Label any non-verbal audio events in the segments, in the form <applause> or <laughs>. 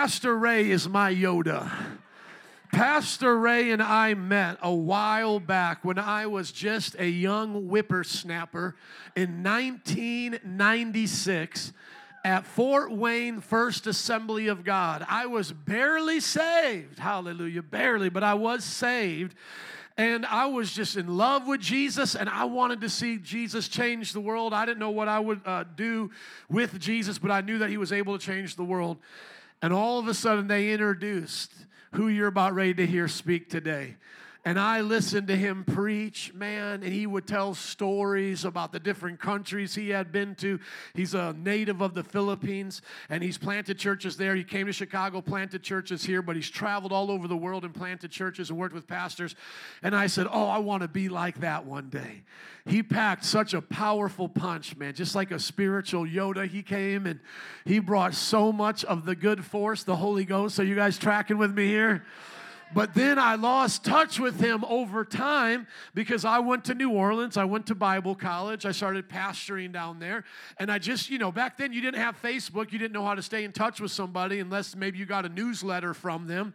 Pastor Ray is my Yoda. Pastor Ray and I met a while back when I was just a young whippersnapper in 1996 at Fort Wayne First Assembly of God. I was barely saved, hallelujah, barely, but I was saved. And I was just in love with Jesus, and I wanted to see Jesus change the world. I didn't know what I would uh, do with Jesus, but I knew that He was able to change the world. And all of a sudden, they introduced who you're about ready to hear speak today. And I listened to him preach, man, and he would tell stories about the different countries he had been to. He's a native of the Philippines, and he's planted churches there. He came to Chicago, planted churches here, but he's traveled all over the world and planted churches and worked with pastors. And I said, Oh, I want to be like that one day. He packed such a powerful punch, man, just like a spiritual Yoda. He came and he brought so much of the good force, the Holy Ghost. So, you guys tracking with me here? But then I lost touch with him over time because I went to New Orleans. I went to Bible college. I started pastoring down there. And I just, you know, back then you didn't have Facebook. You didn't know how to stay in touch with somebody unless maybe you got a newsletter from them.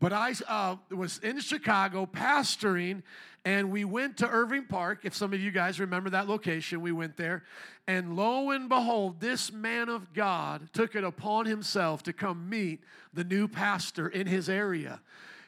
But I uh, was in Chicago pastoring, and we went to Irving Park. If some of you guys remember that location, we went there. And lo and behold, this man of God took it upon himself to come meet the new pastor in his area.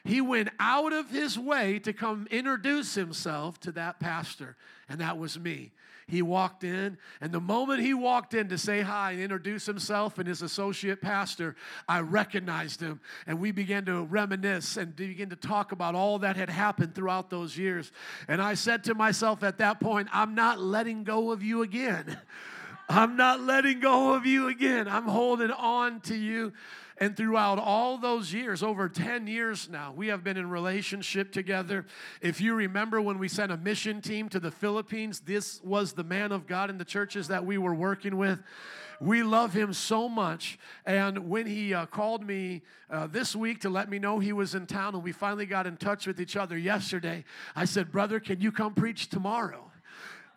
He went out of his way to come introduce himself to that pastor, and that was me. He walked in, and the moment he walked in to say hi and introduce himself and his associate pastor, I recognized him. And we began to reminisce and begin to talk about all that had happened throughout those years. And I said to myself at that point, I'm not letting go of you again. <laughs> I'm not letting go of you again. I'm holding on to you. And throughout all those years, over 10 years now, we have been in relationship together. If you remember when we sent a mission team to the Philippines, this was the man of God in the churches that we were working with. We love him so much. And when he uh, called me uh, this week to let me know he was in town, and we finally got in touch with each other yesterday, I said, Brother, can you come preach tomorrow?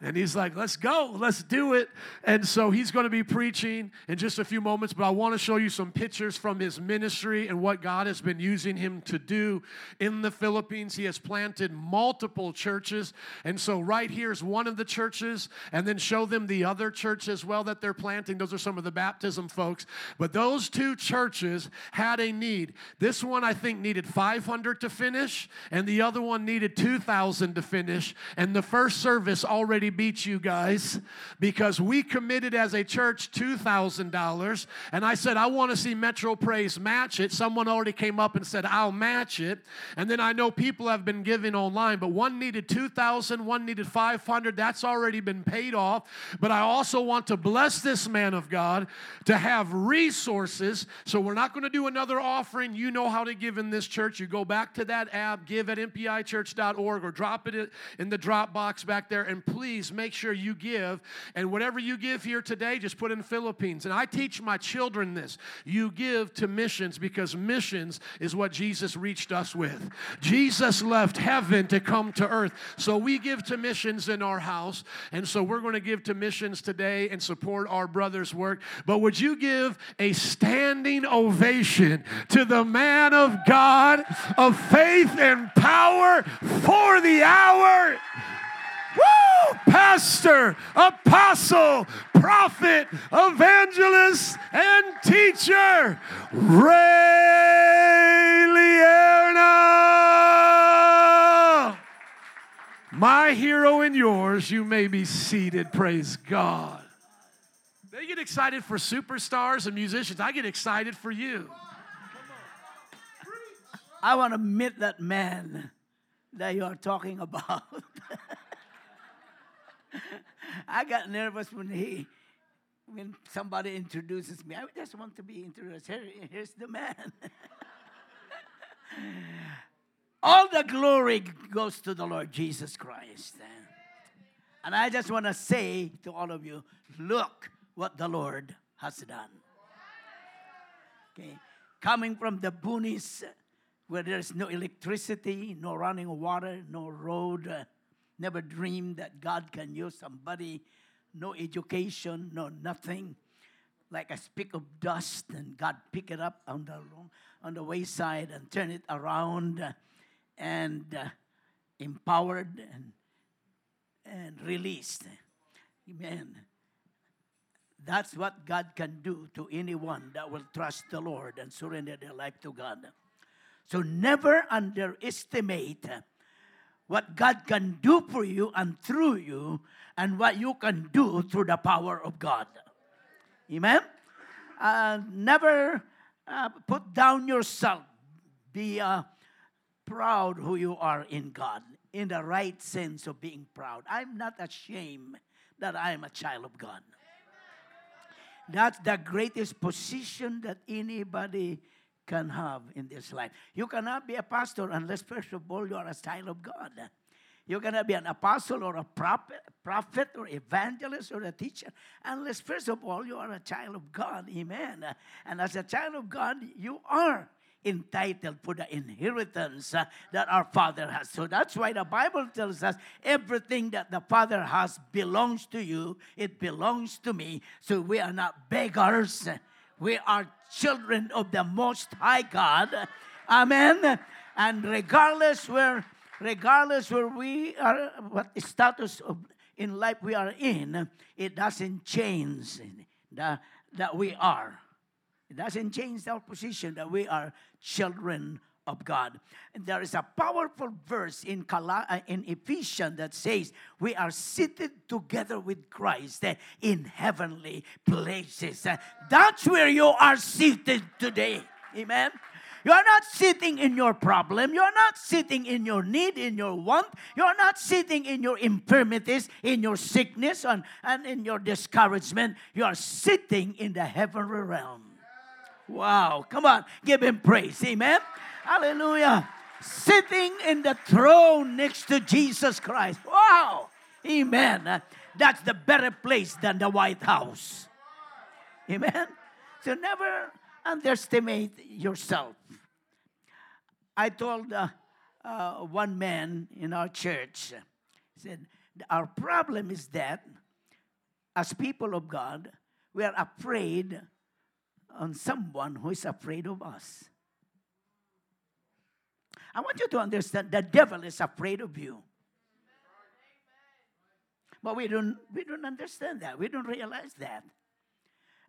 And he's like, let's go, let's do it. And so he's going to be preaching in just a few moments, but I want to show you some pictures from his ministry and what God has been using him to do in the Philippines. He has planted multiple churches. And so right here is one of the churches, and then show them the other church as well that they're planting. Those are some of the baptism folks. But those two churches had a need. This one, I think, needed 500 to finish, and the other one needed 2,000 to finish. And the first service already beat you guys because we committed as a church $2,000. And I said, I want to see Metro Praise match it. Someone already came up and said, I'll match it. And then I know people have been giving online, but one needed 2,000, one needed 500. That's already been paid off. But I also want to bless this man of God to have resources. So we're not going to do another offering. You know how to give in this church. You go back to that app, give at mpichurch.org or drop it in the drop box back there. And please, please make sure you give. And whatever you give here today, just put in Philippines. And I teach my children this. You give to missions because missions is what Jesus reached us with. Jesus left heaven to come to earth. So we give to missions in our house. And so we're going to give to missions today and support our brother's work. But would you give a standing ovation to the man of God of faith and power for the hour? Woo! Pastor, apostle, prophet, evangelist, and teacher, Ray Llarena. My hero and yours, you may be seated. Praise God. They get excited for superstars and musicians. I get excited for you. I want to meet that man that you are talking about. <laughs> <laughs> I got nervous when he, when somebody introduces me. I just want to be introduced. Here, here's the man. <laughs> All the glory goes to the Lord Jesus Christ. And I just want to say to all of you look what the Lord has done. Okay. Coming from the boonies where there's no electricity, no running water, no road, never dreamed that God can use somebody, no education, no nothing. like a speck of dust, and God pick it up on the on the wayside and turn it around, uh, and uh, empowered and and released. Amen. That's what God can do to anyone that will trust the Lord and surrender their life to God. So never underestimate what God can do for you and through you, and what you can do through the power of God. Amen? Uh, never uh, put down yourself. Be uh, proud who you are in God, in the right sense of being proud. I'm not ashamed that I am a child of God. That's the greatest position that anybody can have in this life. You cannot be a pastor unless, first of all, you are a child of God. Going to be an apostle or a prophet, prophet or evangelist or a teacher unless, first of all, you are a child of God. Amen. And as a child of God, you are entitled for the inheritance uh, that our Father has. So that's why the Bible tells us everything that the Father has belongs to you, it belongs to me. So we are not beggars, we are children of the Most High God. Amen. And regardless where, regardless where we are, what status of in life we are in, it doesn't change the, that we are. It doesn't change our position that we are children of God. And there is a powerful verse in, uh, in Ephesians that says, We are seated together with Christ uh, in heavenly places. Uh, that's where you are seated today. Amen. You are not sitting in your problem. You are not sitting in your need, in your want. You are not sitting in your infirmities, in your sickness, and, and in your discouragement. You are sitting in the heavenly realm. Wow. Come on. Give him praise. Amen. Hallelujah. Sitting in the throne next to Jesus Christ. Wow. Amen. That's the better place than the White House. Amen. So never underestimate yourself. I told uh, uh, one man in our church, he said, Our problem is that as people of God, we are afraid on someone who is afraid of us. I want you to understand the devil is afraid of you. But we don't, we don't understand that. We don't realize that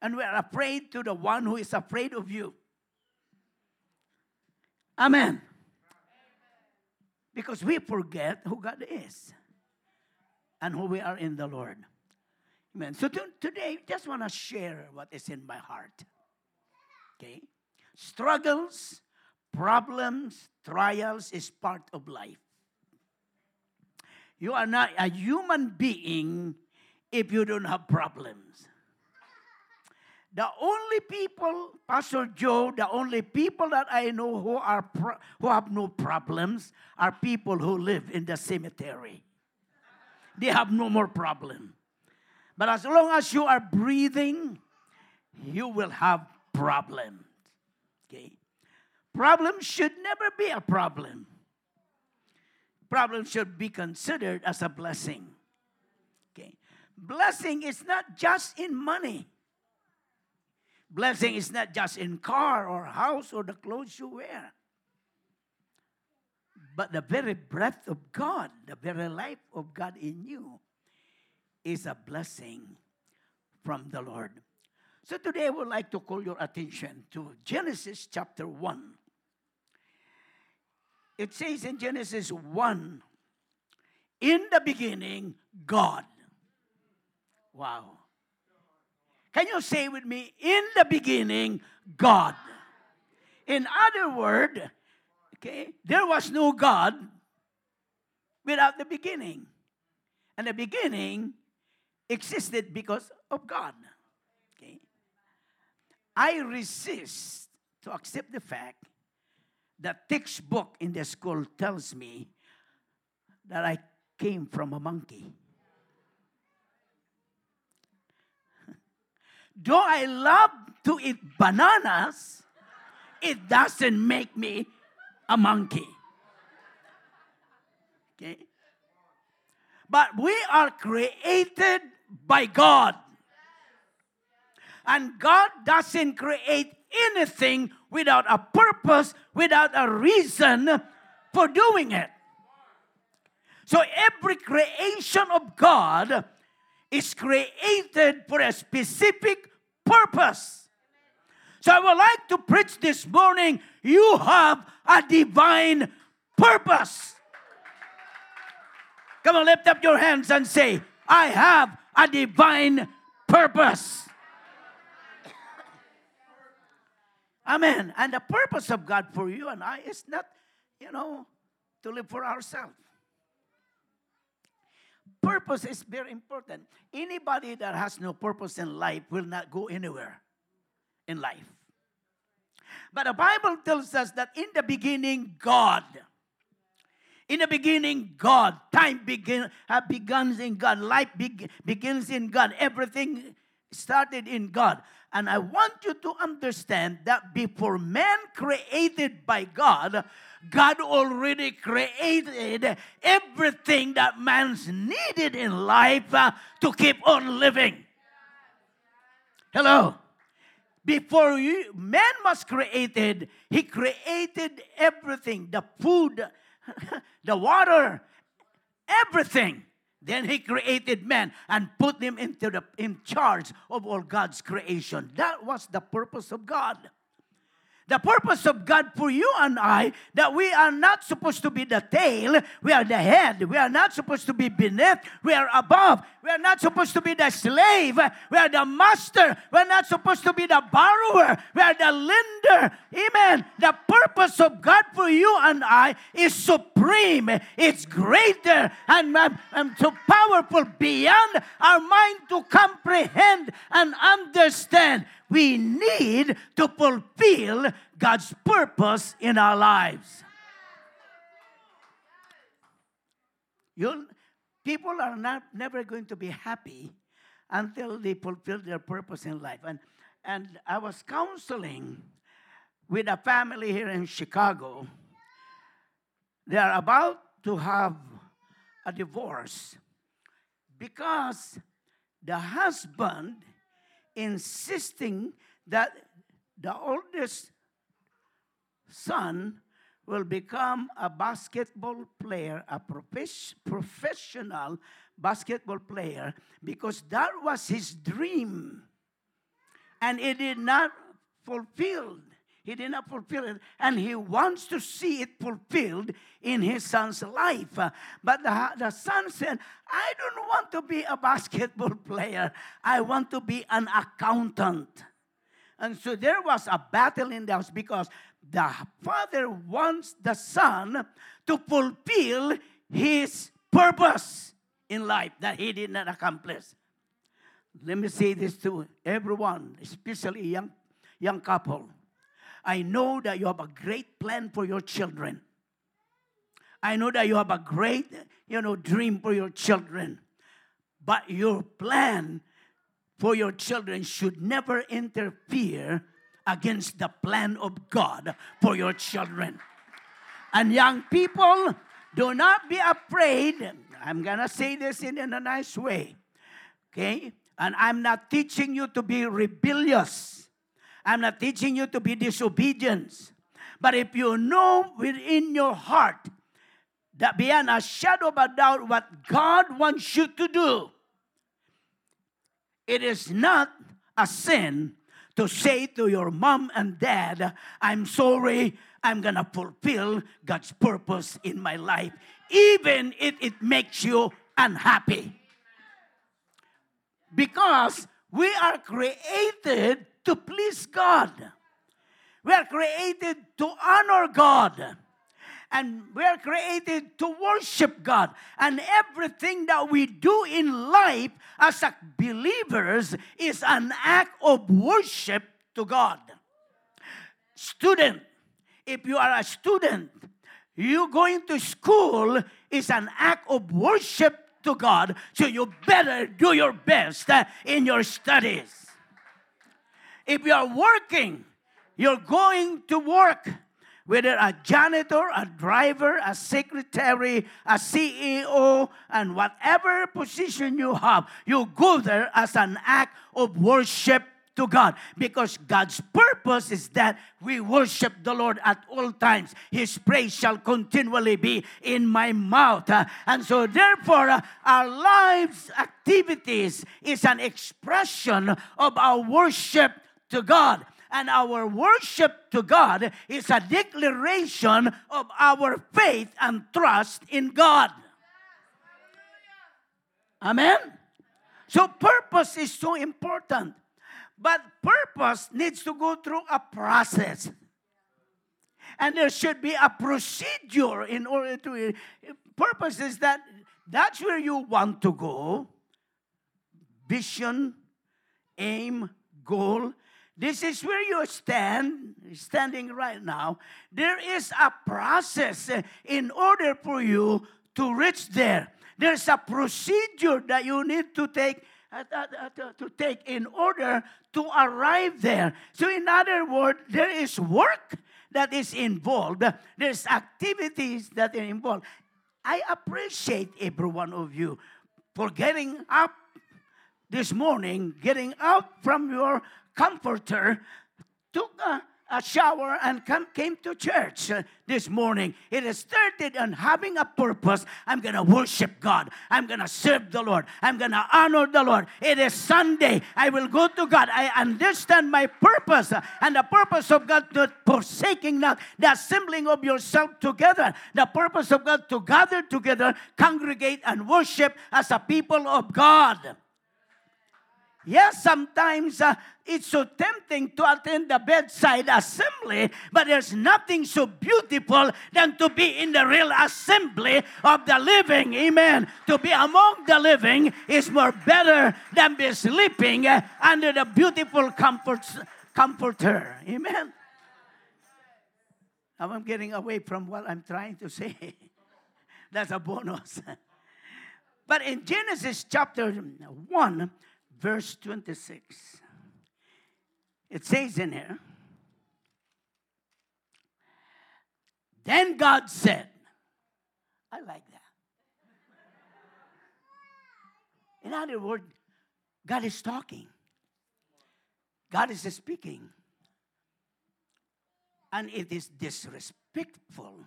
and we are afraid to the one who is afraid of you. Amen. Because we forget who God is and who we are in the Lord. Amen. So to, today, just want to share what is in my heart. Okay? Struggles, problems, trials is part of life. You are not a human being if you don't have problems. The only people, Pastor Joe, the only people that I know who are pro- who have no problems are people who live in the cemetery. They have no more problem. But as long as you are breathing, you will have problems. Okay? Problems should never be a problem. Problem should be considered as a blessing. Okay? Blessing is not just in money. Blessing is not just in car or house or the clothes you wear. But the very breath of God, the very life of God in you is a blessing from the Lord. So today I would like to call your attention to Genesis chapter 1. It says in Genesis 1, in the beginning, God. Wow. Can you say with me, in the beginning, God? In other word, okay, there was no God without the beginning. And the beginning existed because of God. Okay. I resist to accept the fact that textbook in the school tells me that I came from a monkey. <laughs> Though I love to eat bananas, it doesn't make me a monkey. Okay? But we are created by God. And God doesn't create anything without a purpose, without a reason for doing it. So every creation of God is created for a specific purpose. So I would like to preach this morning you have a divine purpose. Come on, lift up your hands and say, I have a divine purpose. Amen. And the purpose of God for you and I is not, you know, to live for ourselves. Purpose is very important. Anybody that has no purpose in life will not go anywhere in life. But the Bible tells us that in the beginning, God. In the beginning, God. Time begin, begins in God. Life be, begins in God. Everything started in God. And I want you to understand that before man created by God, God already created everything that man's needed in life uh, to keep on living. Hello. Before you, man was created, he created everything the food, <laughs> the water, everything. Then he created man and put him into the in charge of all God's creation. That was the purpose of God. The purpose of God for you and I, that we are not supposed to be the tail, we are the head. We are not supposed to be beneath, we are above. We are not supposed to be the slave, we are the master. We are not supposed to be the borrower, we are the lender. Amen. The purpose of God for you and I is supreme, it's greater, and, and so powerful beyond our mind to comprehend and understand we need to fulfill God's purpose in our lives. You'll, people are not never going to be happy until they fulfill their purpose in life. And, and I was counseling with a family here in Chicago. They are about to have a divorce because the husband insisting that the oldest son will become a basketball player, a professional basketball player, because that was his dream. And it did not fulfilled. He did not fulfill it, and he wants to see it fulfilled in his son's life. But the, the son said, I don't want to be a basketball <laughs> player, I want to be an accountant. And so there was a battle in the house because the father wants the son to fulfill his purpose in life that he did not accomplish. Let me say this to everyone, especially young, young couple. I know that you have a great plan for your children. I know that you have a great, you know, dream for your children. But your plan for your children should never interfere against the plan of God for your children. And young people, do not be afraid. I'm going to say this in, in a nice way. Okay? And I'm not teaching you to be rebellious. I'm not teaching you to be disobedient. But if you know within your heart that beyond a shadow of a doubt what God wants you to do, it is not a sin to say to your mom and dad, I'm sorry, I'm gonna fulfill God's purpose in my life, even if it makes you unhappy. Because we are created to please God. We are created to honor God. And we are created to worship God. And everything that we do in life as believers is an act of worship to God. Student, if you are a student, you going to school is an act of worship to God. So you better do your best in your studies. If you are working, you're going to work, whether a janitor, a driver, a secretary, a CEO, and whatever position you have, you go there as an act of worship to God because God's purpose is that we worship the Lord at all times. His praise shall continually be in my mouth. And so, therefore, our lives' activities is an expression of our worship to God. And our worship to God is a declaration of our faith and trust in God. Amen? So, purpose is so important. But purpose needs to go through a process. And there should be a procedure in order to. Purpose is that that's where you want to go. Vision, aim, goal. This is where you stand, standing right now. There is a process in order for you to reach there. There's a procedure that you need to take uh, uh, uh, to take in order to arrive there. So, in other words, there is work that is involved. There's activities that are involved. I appreciate every one of you for getting up this morning, getting out from your comforter, took a a shower and come, came to church uh, this morning. It is started on having a purpose. I'm going to worship God. I'm going to serve the Lord. I'm going to honor the Lord. It is Sunday. I will go to God. I understand my purpose uh, and the purpose of God to forsaking not the assembling of yourself together. The purpose of God to gather together, congregate, and worship as a people of God. Yes, sometimes uh, it's so tempting to attend the bedside assembly, but there's nothing so beautiful than to be in the real assembly of the living. Amen. To be among the living is more better than be sleeping uh, under the beautiful comforts, comforter. Amen. Now I'm getting away from what I'm trying to say. <laughs> That's a bonus. <laughs> but in Genesis chapter 1, verse 26. It says in here, Then God said, I like that. In other words, God is talking, God is speaking, and it is disrespectful.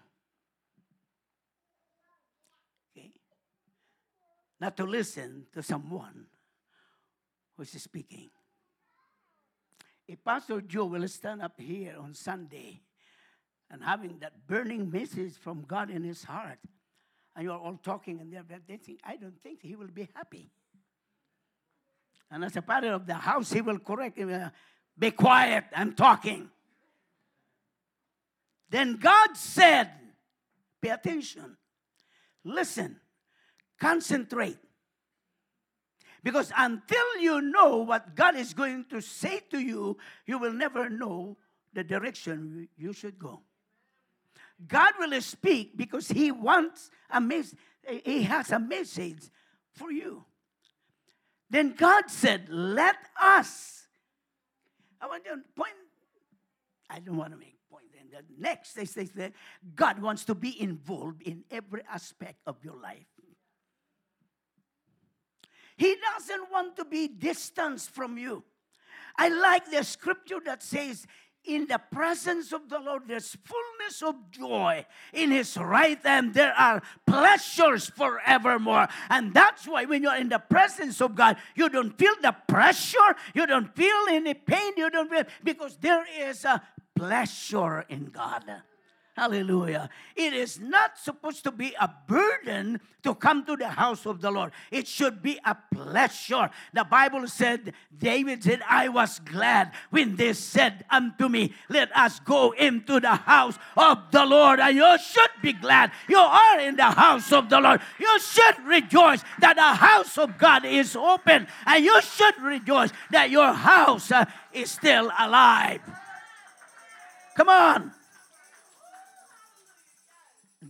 Okay? Not to listen to someone who's speaking. If Pastor Joe will stand up here on Sunday and having that burning message from God in his heart, and you're all talking and they're dancing, I don't think he will be happy. And as a part of the house, he will correct him. Uh, be quiet, I'm talking. Then God said, Pay attention, listen, concentrate. Because until you know what God is going to say to you, you will never know the direction you should go. God will speak because He wants a message, He has a message for you. Then God said, Let us. I want to point, I don't want to make point. And the next, they say that God wants to be involved in every aspect of your life. He doesn't want to be distanced from you. I like the scripture that says, in the presence of the Lord, there's fullness of joy. In His right hand, there are pleasures forevermore. And that's why when you're in the presence of God, you don't feel the pressure, you don't feel any pain, you don't feel, because there is a pleasure in God. Hallelujah. It is not supposed to be a burden to come to the house of the Lord. It should be a pleasure. The Bible said, David said, I was glad when they said unto me, Let us go into the house of the Lord. And you should be glad. You are in the house of the Lord. You should rejoice that the house of God is open. And you should rejoice that your house uh, is still alive. Come on.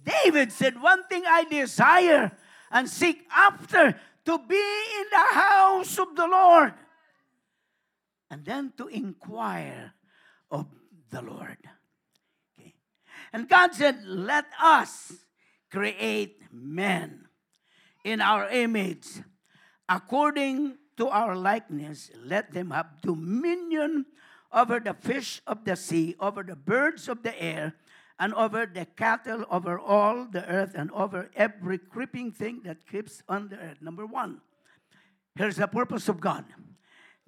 David said, One thing I desire and seek after to be in the house of the Lord and then to inquire of the Lord. Okay. And God said, Let us create men in our image according to our likeness, let them have dominion over the fish of the sea, over the birds of the air, and over the cattle, over all the earth, and over every creeping thing that creeps on the earth. Number one, here's the purpose of God.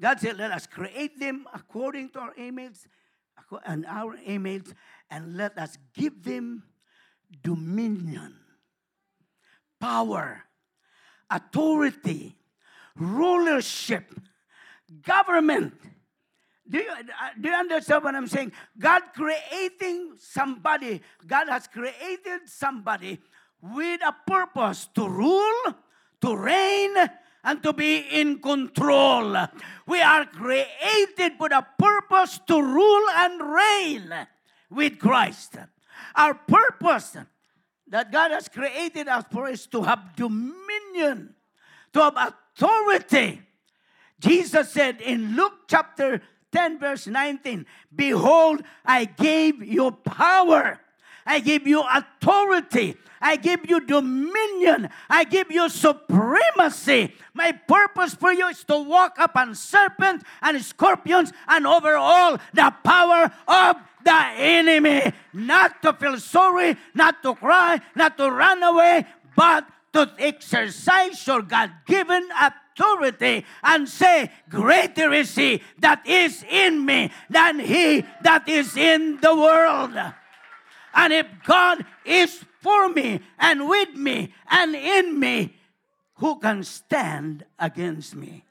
God said, Let us create them according to our image and our image, and let us give them dominion, power, authority, rulership, government. Do you, uh, do you understand what I'm saying? God creating somebody, God has created somebody with a purpose to rule, to reign, and to be in control. We are created with a purpose to rule and reign with Christ. Our purpose that God has created us for is to have dominion, to have authority. Jesus said in Luke chapter 10, verse 19, Behold, I gave you power. I give you authority. I give you dominion. I give you supremacy. My purpose for you is to walk upon serpents and scorpions and over all the power of the enemy. Not to feel sorry, not to cry, not to run away, but to exercise your God given authority and say, Greater is He that is in me than He that is in the world. And if God is for me and with me and in me, who can stand against me?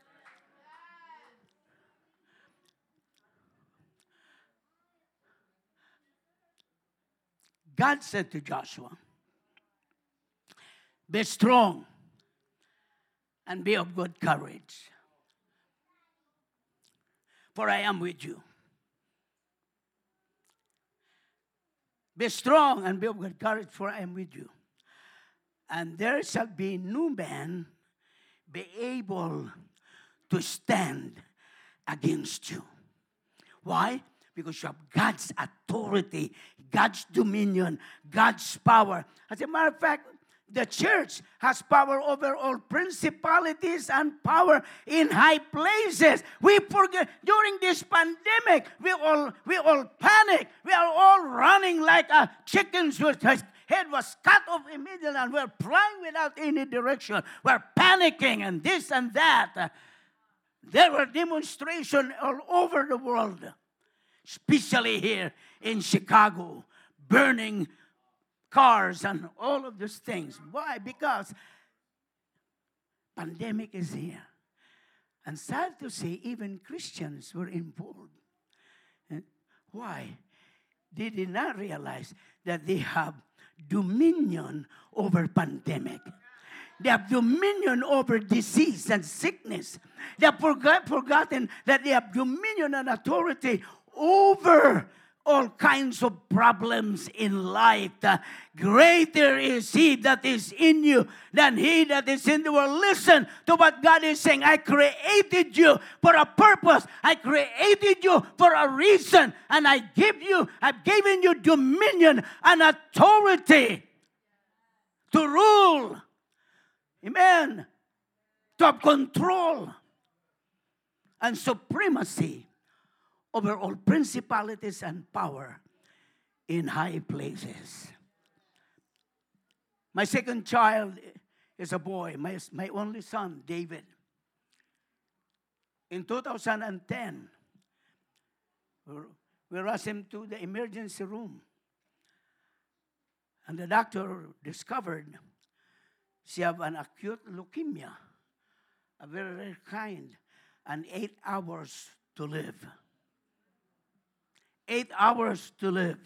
God said to Joshua, Be strong and be of good courage, for I am with you. Be strong and be of good courage, for I am with you. And there shall be no man be able to stand against you. Why? Because you have God's authority, God's dominion, God's power. As a matter of fact, the church has power over all principalities and power in high places. We forget during this pandemic, we all we all panic. We are all running like a chickens whose head was cut off immediately, and we're flying without any direction. We're panicking and this and that. There were demonstrations all over the world, especially here in Chicago, burning cars and all of those things. Why? Because pandemic is here. And sad to say, even Christians were involved. Why? They did not realize that they have dominion over pandemic. They have dominion over disease and sickness. They have forgot, forgotten that they have dominion and authority over all kinds of problems in life. Greater is He that is in you than He that is in the world. Listen to what God is saying. I created you for a purpose. I created you for a reason. And I give you, I've given you dominion and authority to rule. Amen. To have control and supremacy over all principalities and power in high places. My second child is a boy, my, my only son, David. In 2010, we rushed him to the emergency room. And the doctor discovered she had an acute leukemia, a very rare kind, and eight hours to live eight hours to live.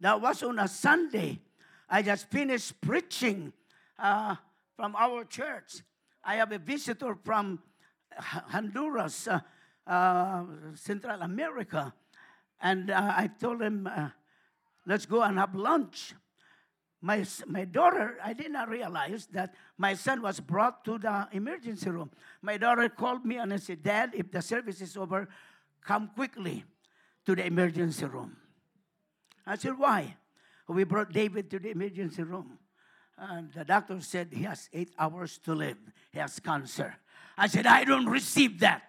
That was on a Sunday. I just finished preaching uh, from our church. I have a visitor from Honduras, uh, uh, Central America. And uh, I told him, uh, let's go and have lunch. My, my daughter, I did not realize that my son was brought to the emergency room. My daughter called me and I said, Dad, if the service is over, come quickly to the emergency room. I said, Why? We brought David to the emergency room. And the doctor said he has eight hours to live. He has cancer. I said, I don't receive that.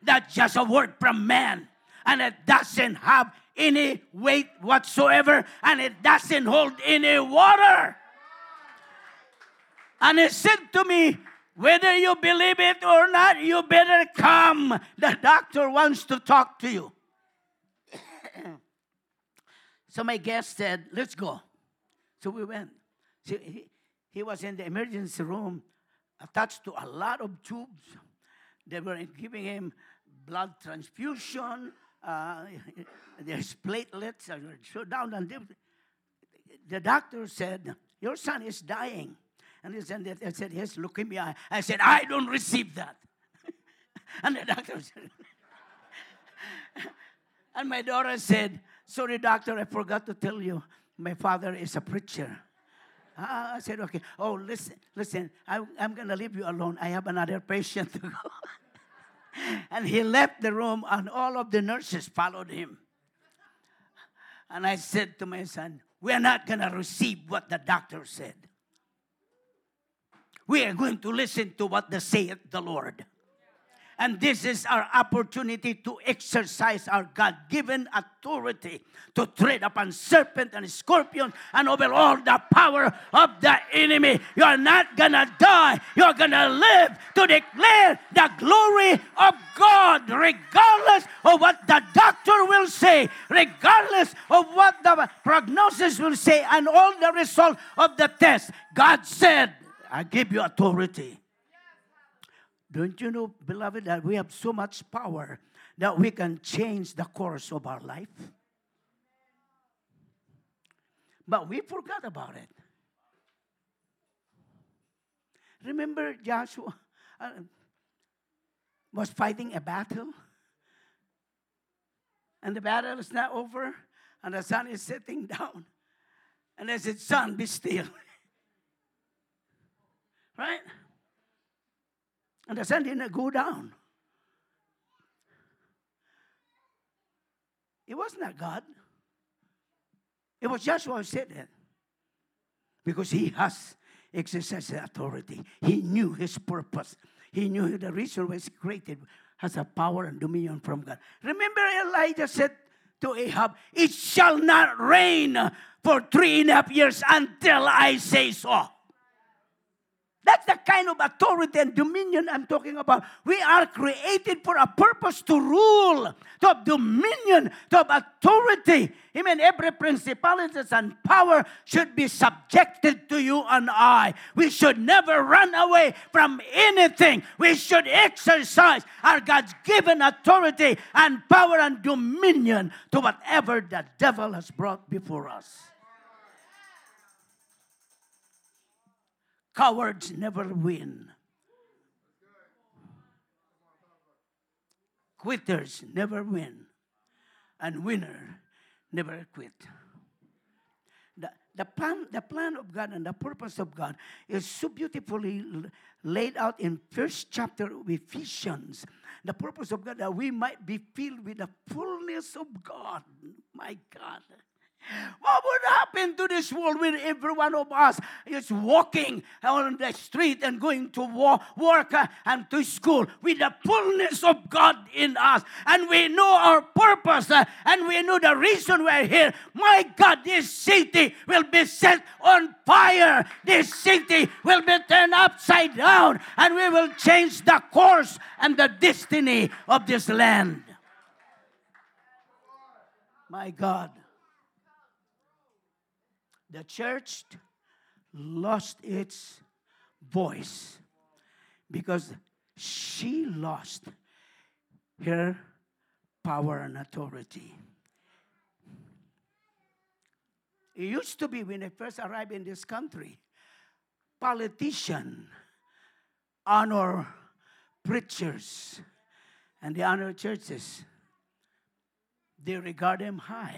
That's just a word from man. And it doesn't have any weight whatsoever. And it doesn't hold any water. And he said to me, whether you believe it or not, you better come. The doctor wants to talk to you. <clears throat> so my guest said, Let's go. So we went. He, he was in the emergency room attached to a lot of tubes. They were giving him blood transfusion. Uh, <laughs> there's platelets are so down. And the doctor said, Your son is dying. And he said, I said, Yes, leukemia. I said, I don't receive that. <laughs> and the doctor said, <laughs> And my daughter said, Sorry, doctor, I forgot to tell you, my father is a preacher. Uh, I said, okay. Oh, listen, listen, I, I'm going to leave you alone. I have another patient to go. <laughs> and he left the room, and all of the nurses followed him. And I said to my son, We're not going to receive what the doctor said. We are going to listen to what the saith the Lord. And this is our opportunity to exercise our God given authority to tread upon serpent and scorpion and over all the power of the enemy. You're not gonna die, you're gonna live to declare the glory of God, regardless of what the doctor will say, regardless of what the prognosis will say, and all the result of the test. God said, I give you authority. Don't you know, beloved, that we have so much power that we can change the course of our life? But we forgot about it. Remember, Joshua uh, was fighting a battle, and the battle is not over, and the sun is sitting down. And I said, Son, be still. <laughs> right? And the sun didn't go down. It was not that God. It was Joshua who said that. Because he has exercised authority. He knew his purpose. He knew the reason he's created has a power and dominion from God. Remember Elijah said to Ahab, It shall not rain for three and a half years until I say so. That's the kind of authority and dominion I'm talking about. We are created for a purpose to rule, to have dominion, to have authority. Amen. Every principalities and power should be subjected to you and I. We should never run away from anything. We should exercise our God's given authority and power and dominion to whatever the devil has brought before us. Cowards never win. Quitters never win. And winner never quit. The, the, plan, the plan of God and the purpose of God is so beautifully laid out in first chapter of Ephesians. The purpose of God that we might be filled with the fullness of God. My God. What would happen to this world when every one of us is walking on the street and going to work uh, and to school with the fullness of God in us? And we know our purpose uh, and we know the reason we're here. My God, this city will be set on fire. This city will be turned upside down and we will change the course and the destiny of this land. My God the church lost its voice because she lost her power and authority. It used to be when I first arrived in this country, politicians honor preachers and they honor churches. They regard them high.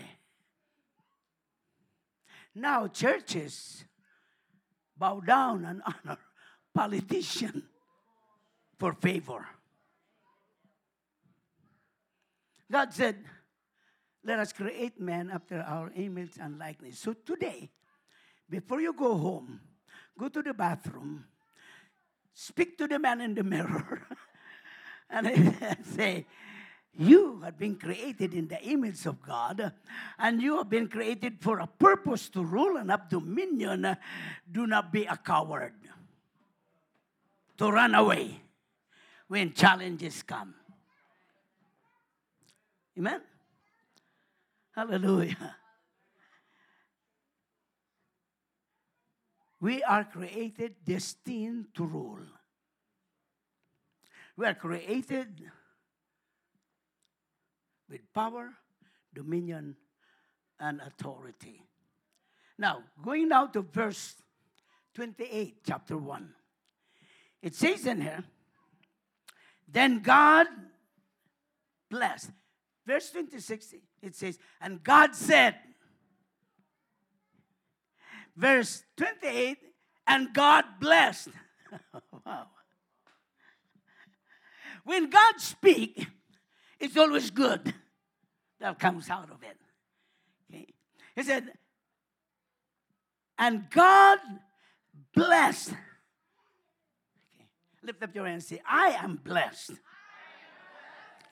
Now churches bow down and honor politician for favor. God said, let us create man after our image and likeness. So today, before you go home, go to the bathroom, speak to the man in the mirror. <laughs> and <laughs> say, you have been created in the image of God, and you have been created for a purpose to rule and have dominion. Do not be a coward. To run away when challenges come. Amen? Hallelujah. We are created destined to rule. We are created with power, dominion, and authority. Now, going now to verse 28, chapter 1. It says in here, then God blessed. Verse 26, it says, and God said, verse 28, and God blessed. <laughs> wow. When God speaks, it's always good that comes out of it. Okay. He said, and God blessed. Okay. Lift up your hand and say, I am blessed.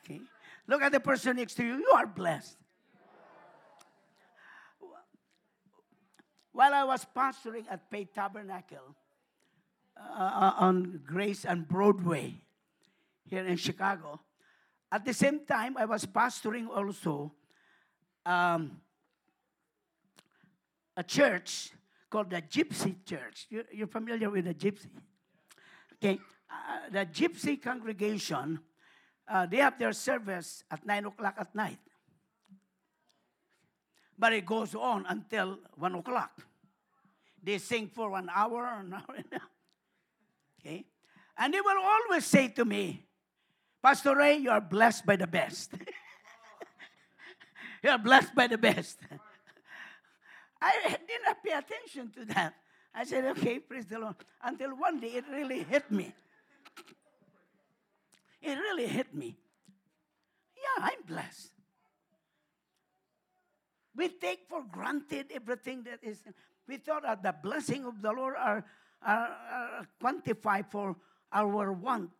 Okay. Look at the person next to you. You are blessed. While I was pastoring at Pay Tabernacle uh, on Grace and Broadway here in Chicago, at the same time, I was pastoring also um, a church called the Gypsy Church. You're, you're familiar with the Gypsy? Okay. Uh, the Gypsy congregation, uh, they have their service at 9 o'clock at night. But it goes on until 1 o'clock. They sing for one hour, <laughs> an hour. Okay? And they will always say to me, Pastor Ray, you are blessed by the best. <laughs> you are blessed by the best. <laughs> I did not pay attention to that. I said, okay, praise the Lord. Until one day it really hit me. It really hit me. Yeah, I'm blessed. We take for granted everything that is. We thought that the blessing of the Lord are, are, are quantified for our want.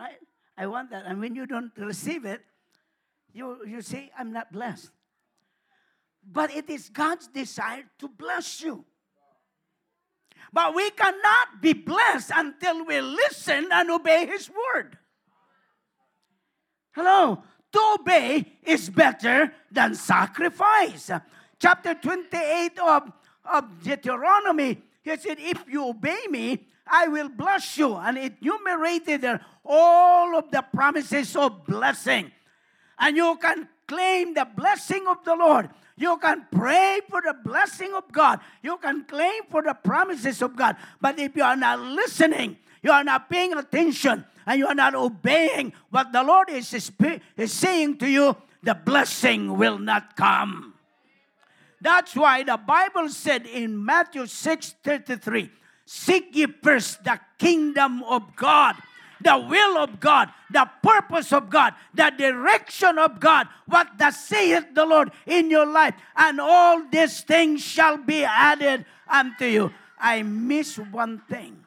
Right? I want that. And when you don't receive it, you, you say, I'm not blessed. But it is God's desire to bless you. But we cannot be blessed until we listen and obey His word. Hello? To obey is better than sacrifice. Chapter 28 of, of Deuteronomy, he said, If you obey me, I will bless you. And enumerated all of the promises of blessing. And you can claim the blessing of the Lord. You can pray for the blessing of God. You can claim for the promises of God. But if you are not listening, you are not paying attention, and you are not obeying what the Lord is, is saying to you, the blessing will not come. That's why the Bible said in Matthew 6 33, Seek ye first the kingdom of God, the will of God, the purpose of God, the direction of God, what thus saith the Lord in your life, and all these things shall be added unto you. I miss one thing.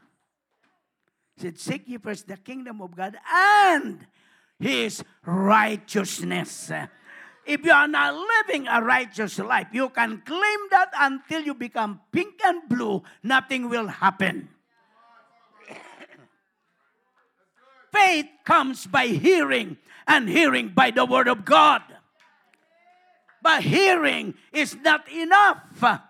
He said, Seek ye first the kingdom of God and his righteousness. If you are not living a righteous life, you can claim that until you become pink and blue, nothing will happen. <coughs> Faith comes by hearing, and hearing by the word of God. But hearing is not enough.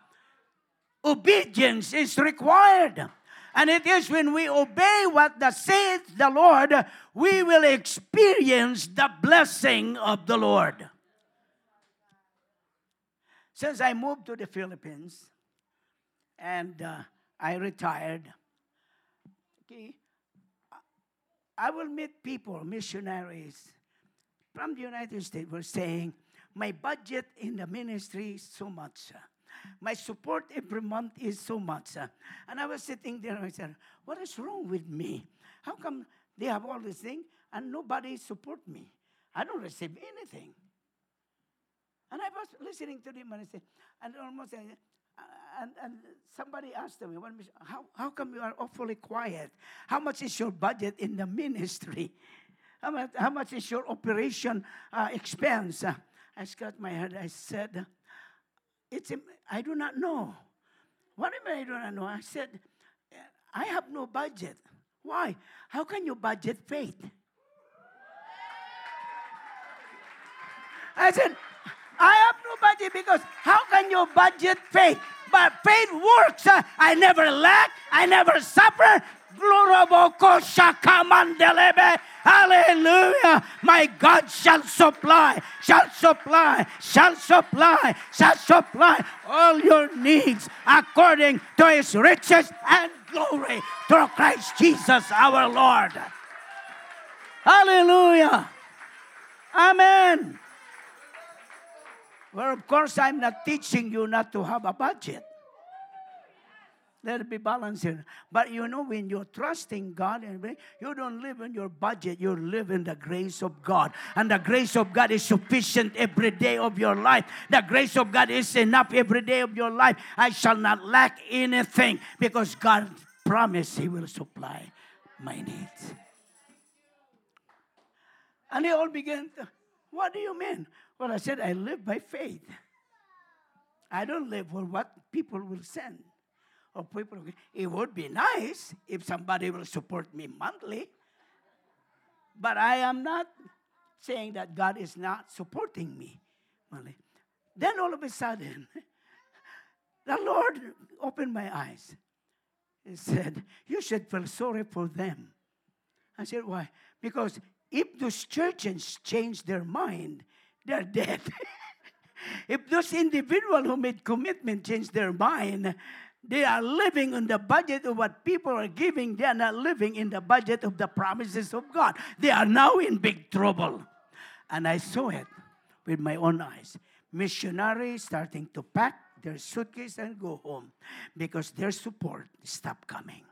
Obedience is required. And it is when we obey what the saith the Lord, we will experience the blessing of the Lord. Since I moved to the Philippines and uh, I retired, okay, I will meet people, missionaries from the United States, were saying, My budget in the ministry is so much. My support every month is so much. And I was sitting there and I said, What is wrong with me? How come they have all these things and nobody support me? I don't receive anything. And I was listening to them and I said, and almost, and, and somebody asked me, how, how come you are awfully quiet? How much is your budget in the ministry? How much, how much is your operation uh, expense? I scratched my head. I said, it's, I do not know. What do I do not know? I said, I have no budget. Why? How can you budget faith? I said, I have no budget because how can you budget faith? But faith works. I never lack. I never suffer. Hallelujah. My God shall supply, shall supply, shall supply, shall supply all your needs according to his riches and glory through Christ Jesus our Lord. Hallelujah. Amen. Well, of course, I'm not teaching you not to have a budget. It be balanced here. But you know, when you're trusting God, you don't live in your budget, you live in the grace of God. And the grace of God is sufficient every day of your life. The grace of God is enough every day of your life. I shall not lack anything because God promised He will supply my needs. And they all began to, What do you mean? I said, I live by faith. I don't live for what people will send. Or people, it would be nice if somebody will support me monthly. But I am not saying that God is not supporting me monthly. Then all of a sudden, <laughs> the Lord opened my eyes. He said, You should feel sorry for them. I said, Why? Because if those churches change their mind, they're dead. <laughs> if those individuals who made commitment change their mind, they are living on the budget of what people are giving. They are not living in the budget of the promises of God. They are now in big trouble. And I saw it with my own eyes. Missionaries starting to pack their suitcase and go home because their support stopped coming.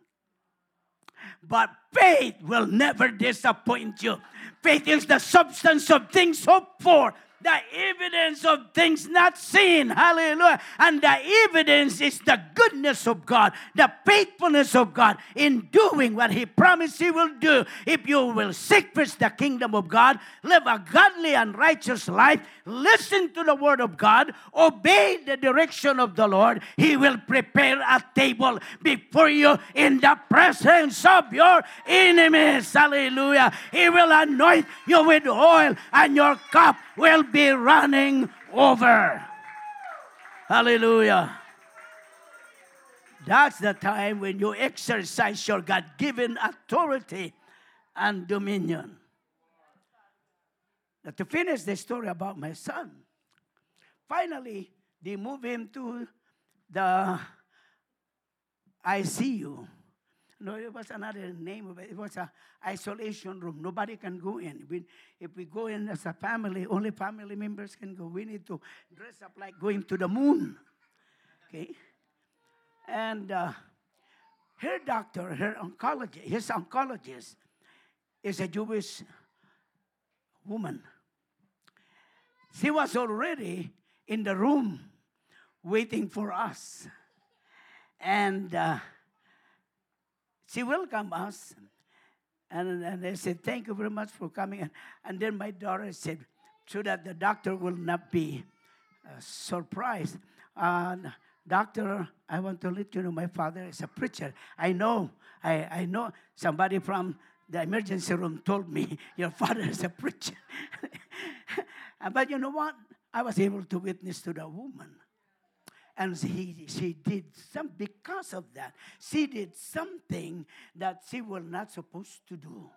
But faith will never disappoint you. Faith is the substance of things hoped for, the evidence of things not seen. Hallelujah. And the evidence is the goodness of God, the faithfulness of God in doing what He promised He will do. If you will seek first the kingdom of God, live a godly and righteous life, listen to the word of God, obey the direction of the Lord, He will prepare a table before you in the presence of your enemies. Hallelujah. He will anoint you with oil, and your cup will be running over. Hallelujah. That's the time when you exercise your God given authority and dominion. Now, to finish the story about my son, finally, they move him to the ICU. No, it was another name of it. It was a isolation room. Nobody can go in. We, if we go in as a family, only family members can go. We need to dress up like going to the moon. Okay? And uh, her doctor, her oncologist, his oncologist is a Jewish woman. She was already in the room waiting for us. And uh, she welcomed us. And, and they said, Thank you very much for coming. And, and then my daughter said, So that the doctor will not be uh, surprised. Uh, doctor, I want to let you know my father is a preacher. I know, I, I know somebody from the emergency room told me <laughs> your father is a preacher. <laughs> but you know what? I was able to witness to the woman. And he, she did some, because of that, she did something that she was not supposed to do.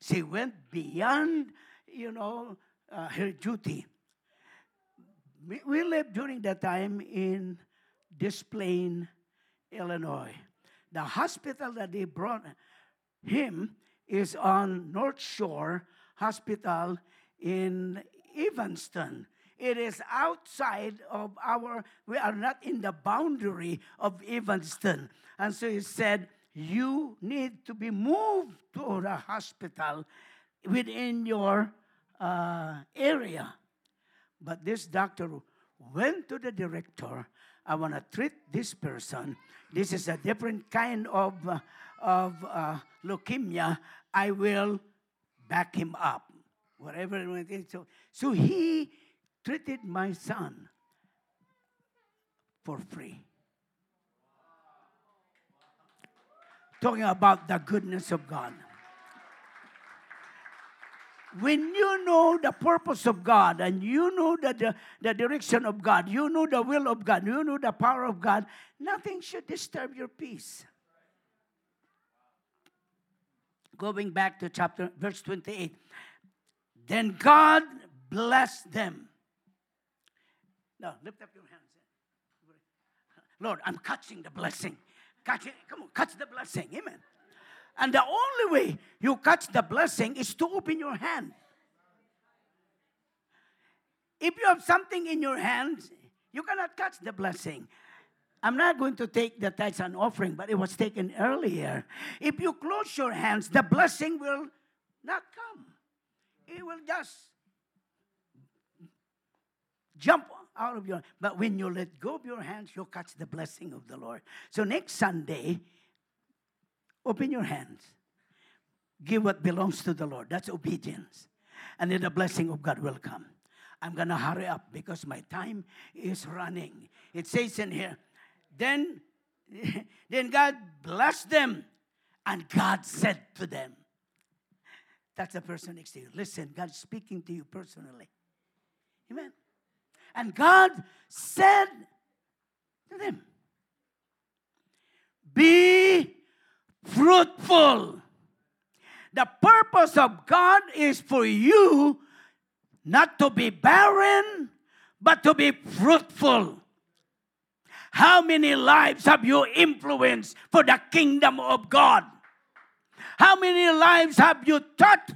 She went beyond, you know, uh, her duty. We, we lived during that time in Des Plaines, Illinois. The hospital that they brought him is on North Shore Hospital in Evanston. It is outside of our, we are not in the boundary of Evanston. And so he said, You need to be moved to the hospital within your uh, area. But this doctor went to the director. I want to treat this person. This is a different kind of, uh, of uh, leukemia. I will back him up, whatever it is. So, so he treated my son for free. Talking about the goodness of God. When you know the purpose of God and you know the, the, the direction of God, you know the will of God, you know the power of God, nothing should disturb your peace. Going back to chapter verse 28. Then God blessed them. Lift up your hands. Lord, I'm catching the blessing. Catch it. Come on, catch the blessing. Amen. And the only way you catch the blessing is to open your hand. If you have something in your hands, you cannot catch the blessing. I'm not going to take the tithes and offering, but it was taken earlier. If you close your hands, the blessing will not come. It will just jump out of your but when you let go of your hands you'll catch the blessing of the lord. So next sunday open your hands. Give what belongs to the lord. That's obedience. And then the blessing of god will come. I'm gonna hurry up because my time is running. It says in here then <laughs> then god blessed them and god said to them. That's the person next to you. Listen god's speaking to you personally. Amen and God said to them, Be fruitful. The purpose of God is for you not to be barren, but to be fruitful. How many lives have you influenced for the kingdom of God? How many lives have you taught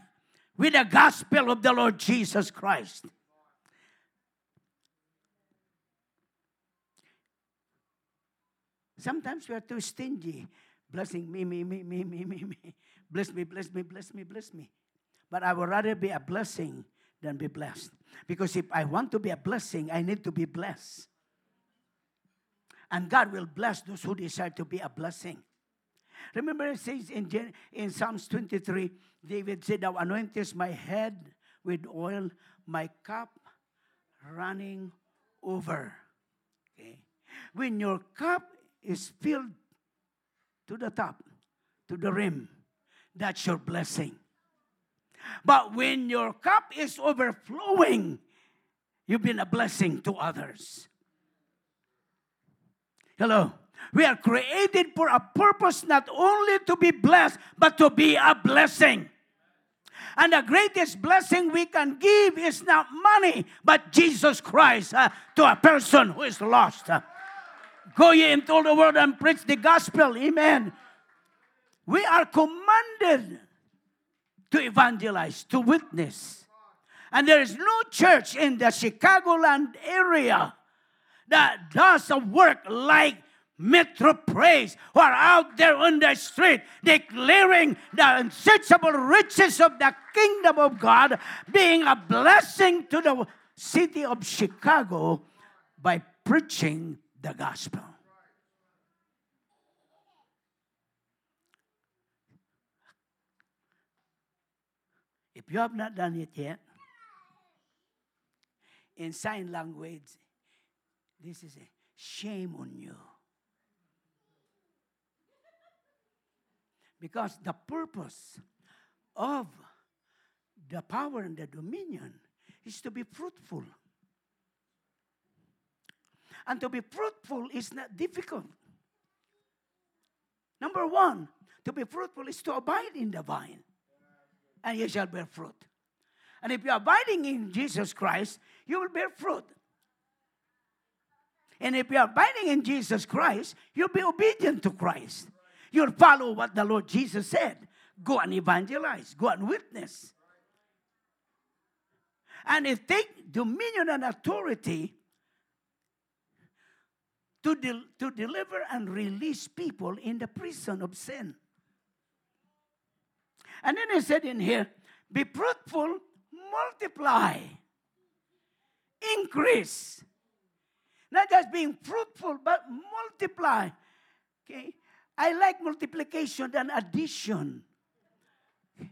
with the gospel of the Lord Jesus Christ? Sometimes we are too stingy. Blessing me, me, me, me, me, me, me. Bless me, bless me, bless me, bless me. But I would rather be a blessing than be blessed. Because if I want to be a blessing, I need to be blessed. And God will bless those who desire to be a blessing. Remember, it says in, in Psalms 23, David said, Thou anointest my head with oil, my cup running over. Okay. When your cup is filled to the top, to the rim, that's your blessing. But when your cup is overflowing, you've been a blessing to others. Hello. We are created for a purpose not only to be blessed, but to be a blessing. And the greatest blessing we can give is not money, but Jesus Christ uh, to a person who is lost. Uh, Go ye into all the world and preach the gospel. Amen. We are commanded to evangelize, to witness. And there is no church in the Chicagoland area that does a work like Metro Praise, who are out there on the street declaring the unsearchable riches of the kingdom of God, being a blessing to the city of Chicago by preaching the gospel. If you have not done it yet, in sign language, this is a shame on you. Because the purpose of the power and the dominion is to be fruitful. And to be fruitful is not difficult. Number one, to be fruitful is to abide in the vine, and you shall bear fruit. And if you're abiding in Jesus Christ, you will bear fruit. And if you're abiding in Jesus Christ, you'll be obedient to Christ. You'll follow what the Lord Jesus said go and evangelize, go and witness. And if takes dominion and authority to, de- to deliver and release people in the prison of sin. And then he said in here, be fruitful, multiply, increase. Not just being fruitful, but multiply. Okay? I like multiplication than addition. <laughs>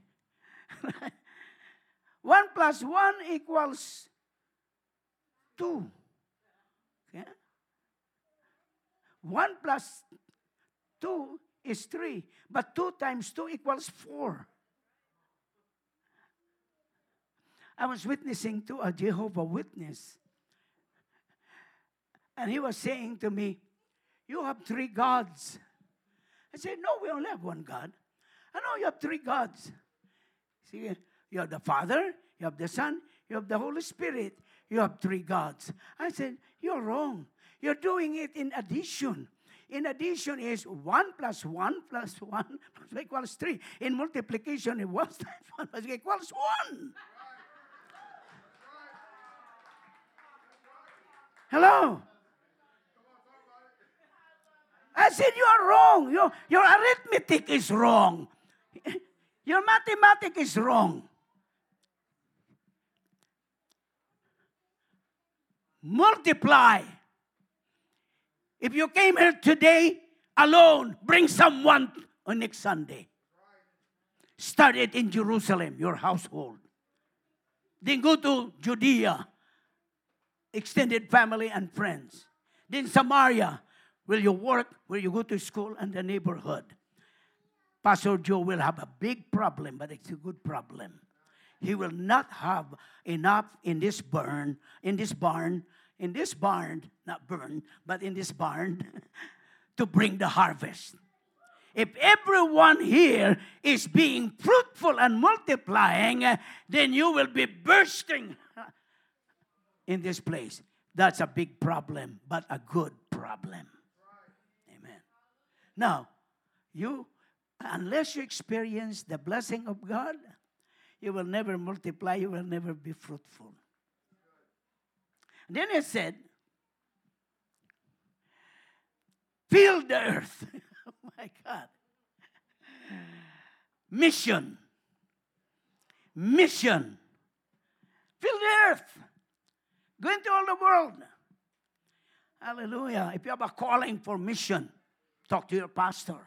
one plus one equals two. 1 plus 2 is 3, but 2 times 2 equals 4. I was witnessing to a Jehovah Witness, and he was saying to me, You have three gods. I said, No, we only have one God. I know you have three gods. See, you have the Father, you have the Son, you have the Holy Spirit. You have three gods. I said, You're wrong. You're doing it in addition. In addition is 1 plus 1 plus 1 plus equals 3. In multiplication, it was <laughs> 1 plus equals 1. Hello? I said, You are wrong. Your, your arithmetic is wrong. <laughs> Your mathematics is wrong. Multiply. If you came here today alone, bring someone on next Sunday. Start it in Jerusalem, your household. Then go to Judea, extended family and friends. Then Samaria, will you work, where you go to school and the neighborhood. Pastor Joe will have a big problem, but it's a good problem. He will not have enough in this barn, in this barn, in this barn, not burn, but in this barn, <laughs> to bring the harvest. If everyone here is being fruitful and multiplying, then you will be bursting <laughs> in this place. That's a big problem, but a good problem. Amen. Now, you, unless you experience the blessing of God, you will never multiply, you will never be fruitful. Then it said, fill the earth. <laughs> oh my God. Mission. Mission. Fill the earth. Go into all the world. Hallelujah. If you have a calling for mission, talk to your pastor.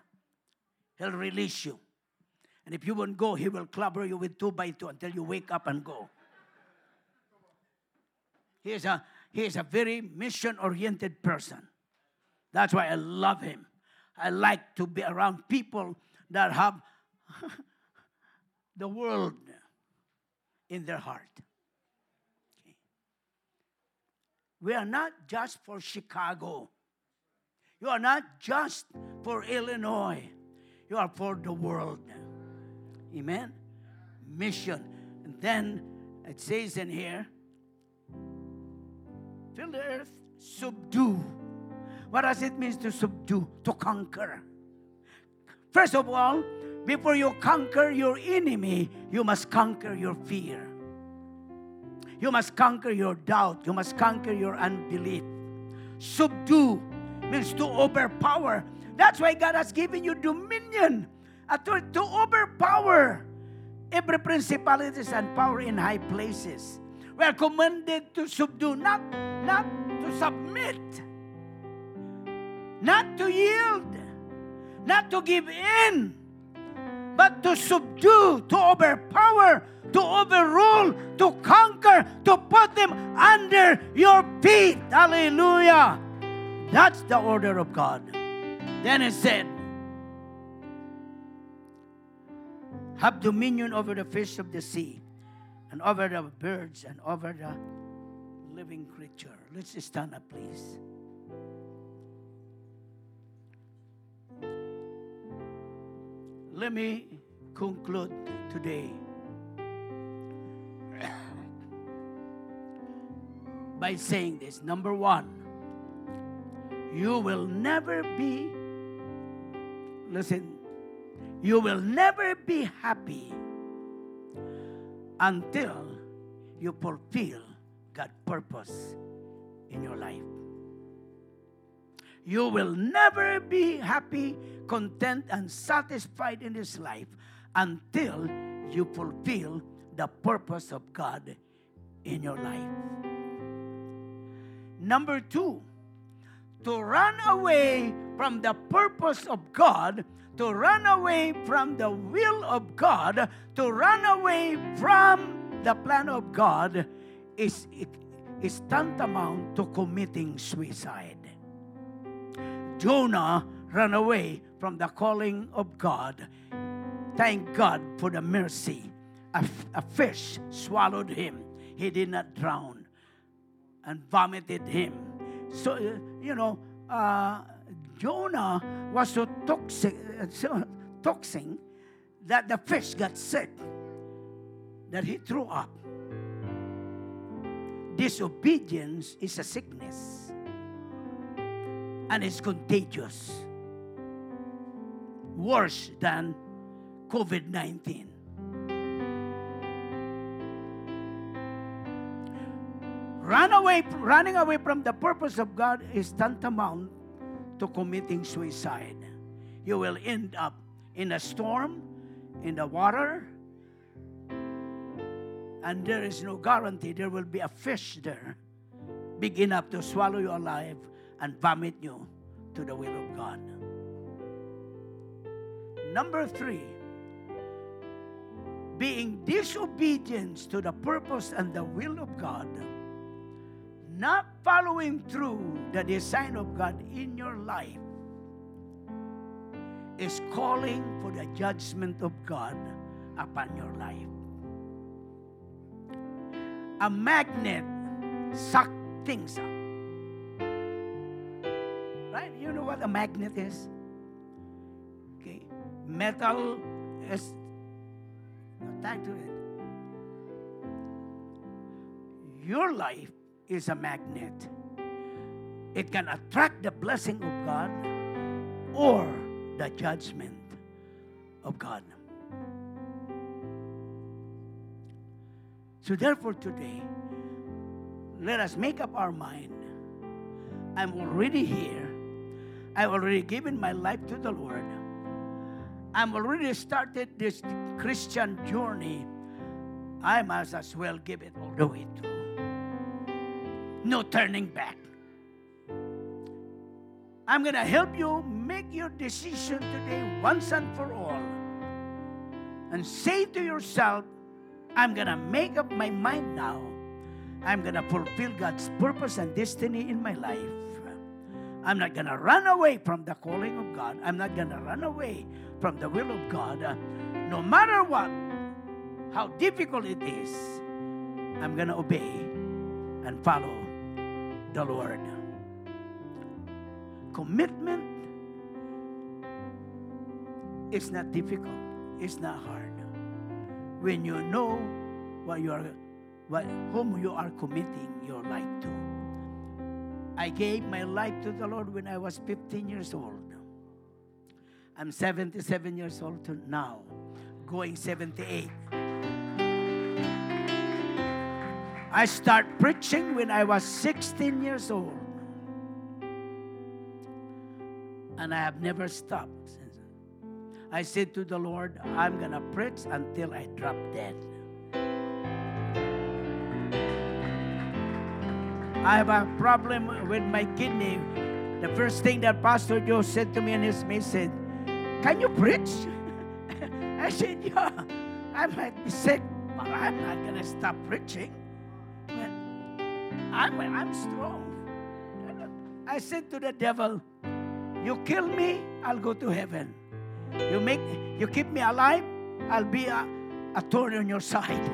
He'll release you. And if you won't go, he will clobber you with two by two until you wake up and go. He is a, he is a very mission oriented person. That's why I love him. I like to be around people that have <laughs> the world in their heart. We are not just for Chicago. You are not just for Illinois. You are for the world. Amen. Mission. And then it says in here, fill the earth, subdue. What does it mean to subdue? To conquer. First of all, before you conquer your enemy, you must conquer your fear. You must conquer your doubt. You must conquer your unbelief. Subdue means to overpower. That's why God has given you dominion to overpower every principalities and power in high places. Commanded to subdue, not, not to submit, not to yield, not to give in, but to subdue, to overpower, to overrule, to conquer, to put them under your feet. Hallelujah. That's the order of God. Then it said, have dominion over the fish of the sea, and over the birds, and over the living creature. Let's stand up, please. Let me conclude today <coughs> by saying this. Number one, you will never be, listen, you will never be happy until you fulfill God's purpose in your life. You will never be happy, content, and satisfied in this life until you fulfill the purpose of God in your life. Number two, to run away from the purpose of God, to run away from the will of God, to run away from the plan of God is, is tantamount to committing suicide. Jonah ran away from the calling of God. Thank God for the mercy. A, a fish swallowed him. He did not drown and vomited him. So, you know, uh, Jonah was so toxic, so toxic that the fish got sick, that he threw up. Disobedience is a sickness and it's contagious, worse than COVID 19. Run away, running away from the purpose of God is tantamount to committing suicide. You will end up in a storm, in the water, and there is no guarantee there will be a fish there big enough to swallow you alive and vomit you to the will of God. Number three, being disobedience to the purpose and the will of God not following through the design of God in your life is calling for the judgment of God upon your life. A magnet sucks things up. Right? You know what a magnet is? Okay. Metal is attached to it. Your life is a magnet. It can attract the blessing of God or the judgment of God. So, therefore, today, let us make up our mind. I'm already here. I've already given my life to the Lord. I'm already started this Christian journey. I must as well give it all the way through no turning back. I'm going to help you make your decision today once and for all. And say to yourself, I'm going to make up my mind now. I'm going to fulfill God's purpose and destiny in my life. I'm not going to run away from the calling of God. I'm not going to run away from the will of God. No matter what, how difficult it is, I'm going to obey and follow the Lord. Commitment is not difficult, it's not hard. When you know what you are, what, whom you are committing your life to. I gave my life to the Lord when I was 15 years old. I'm 77 years old now, going 78. I start preaching when I was 16 years old. And I have never stopped since. I said to the Lord, I'm going to preach until I drop dead. I have a problem with my kidney. The first thing that Pastor Joe said to me in his message, Can you preach? <laughs> I said, Yeah, I might be sick, but I'm not going to stop preaching. I'm, I'm strong. I said to the devil, You kill me, I'll go to heaven. You make you keep me alive, I'll be a, a thorn on your side.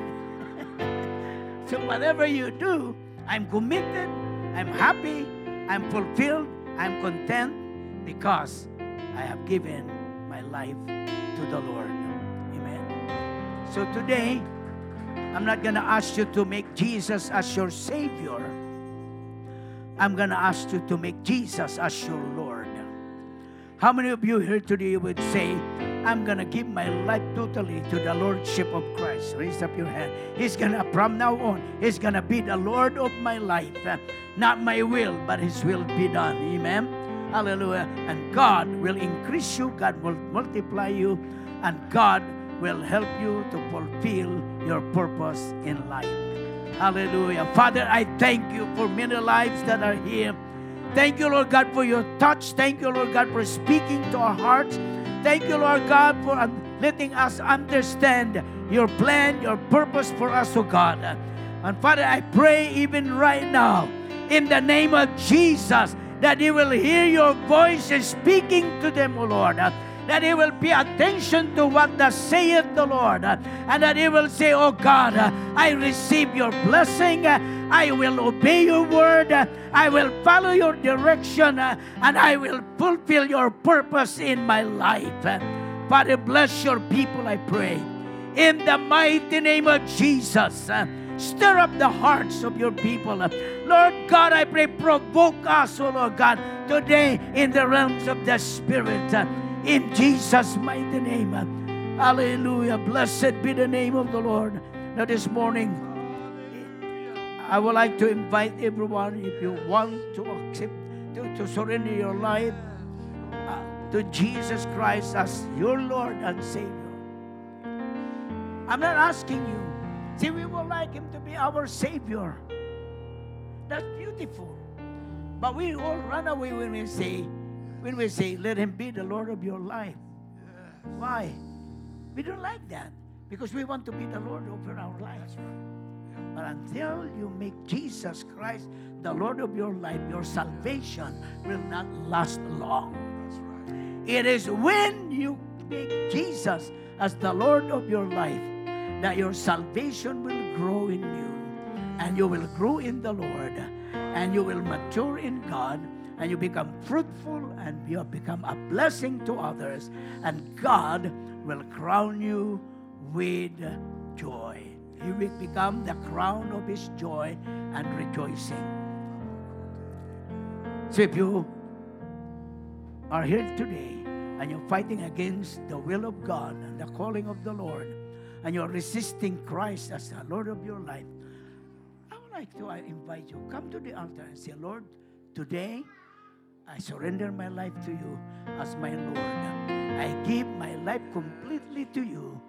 <laughs> so whatever you do, I'm committed, I'm happy, I'm fulfilled, I'm content because I have given my life to the Lord. Amen. So today, I'm not going to ask you to make Jesus as your Savior. I'm going to ask you to make Jesus as your Lord. How many of you here today would say, I'm going to give my life totally to the Lordship of Christ? Raise up your hand. He's going to, from now on, He's going to be the Lord of my life. Not my will, but His will be done. Amen. Hallelujah. And God will increase you, God will multiply you, and God will help you to fulfill your purpose in life. Hallelujah. Father, I thank you for many lives that are here Thank you, Lord God, for your touch. Thank you, Lord God, for speaking to our hearts. Thank you, Lord God, for letting us understand your plan, your purpose for us, oh God. And Father, I pray even right now, in the name of Jesus, that you will hear your voice speaking to them, O Lord that he will pay attention to what thus saith the Lord, and that he will say, Oh God, I receive your blessing, I will obey your word, I will follow your direction, and I will fulfill your purpose in my life. Father, bless your people, I pray. In the mighty name of Jesus. Stir up the hearts of your people. Lord God, I pray, provoke us, oh Lord God, today in the realms of the Spirit in Jesus' mighty name. Hallelujah. Blessed be the name of the Lord. Now, this morning, I would like to invite everyone, if you want to accept, to, to surrender your life uh, to Jesus Christ as your Lord and Savior. I'm not asking you. See, we would like Him to be our Savior. That's beautiful. But we all run away when we say, when we say, let him be the Lord of your life. Why? We don't like that because we want to be the Lord over our lives. But until you make Jesus Christ the Lord of your life, your salvation will not last long. It is when you make Jesus as the Lord of your life that your salvation will grow in you and you will grow in the Lord and you will mature in God and you become fruitful and you become a blessing to others, and God will crown you with joy. You will become the crown of His joy and rejoicing. So if you are here today and you're fighting against the will of God and the calling of the Lord, and you're resisting Christ as the Lord of your life, I would like to invite you come to the altar and say, Lord, today I surrender my life to you as my Lord. I give my life completely to you.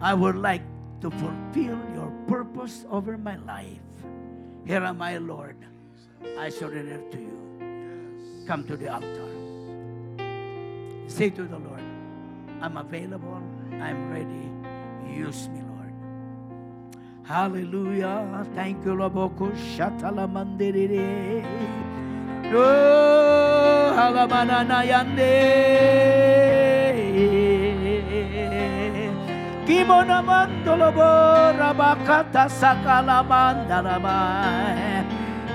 I would like to fulfill your purpose over my life. Here am I, Lord. I surrender to you. Come to the altar. Say to the Lord, I'm available. I'm ready. Use me, Lord. Hallelujah. Thank you, Lord. Oh, halamanana yande. Kimona mandolobo rabakata sakala mandarama.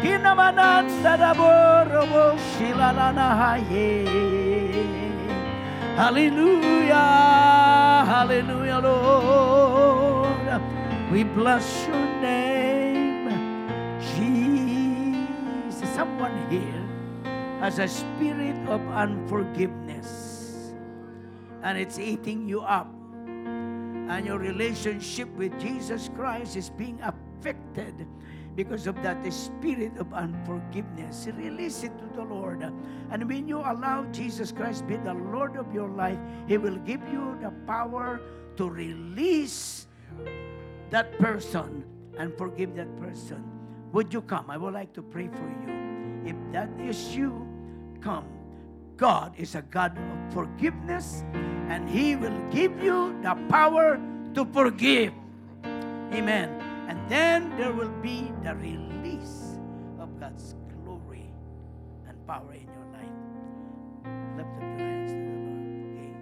Kinamananda rabo robo shilalana haye. Hallelujah, hallelujah, Lord. We bless your name, Jesus. Someone here as a spirit of unforgiveness and it's eating you up and your relationship with Jesus Christ is being affected because of that spirit of unforgiveness. Release it to the Lord. And when you allow Jesus Christ be the Lord of your life, He will give you the power to release that person and forgive that person. Would you come? I would like to pray for you. If that is you, come. God is a God of forgiveness, and He will give you the power to forgive. Amen. And then there will be the release of God's glory and power in your life. Lift up your hands to the Lord.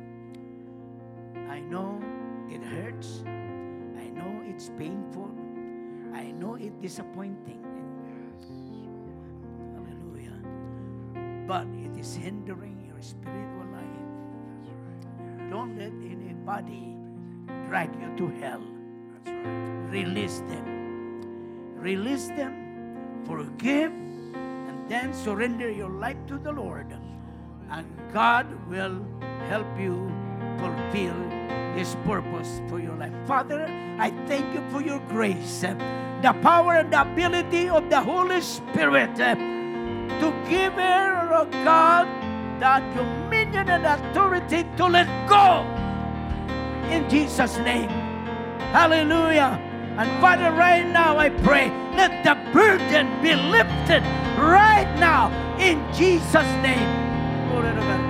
Okay. I know it hurts. I know it's painful. I know it's disappointing. Is hindering your spiritual life. Don't let anybody drag you to hell. Release them. Release them, forgive, and then surrender your life to the Lord. And God will help you fulfill His purpose for your life. Father, I thank you for your grace, the power and the ability of the Holy Spirit to give her, oh God, that dominion and authority to let go. In Jesus' name. Hallelujah. And Father, right now I pray, let the burden be lifted right now in Jesus' name. Glory to God.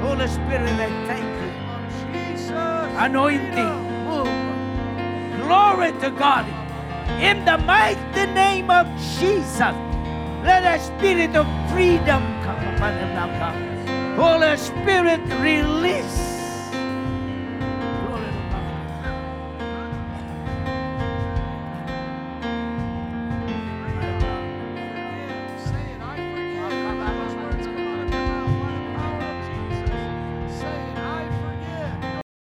Holy Spirit, I thank you. Anointing. Glory to God. In the mighty name of Jesus, let a spirit of freedom come upon him now, God. Holy Spirit, release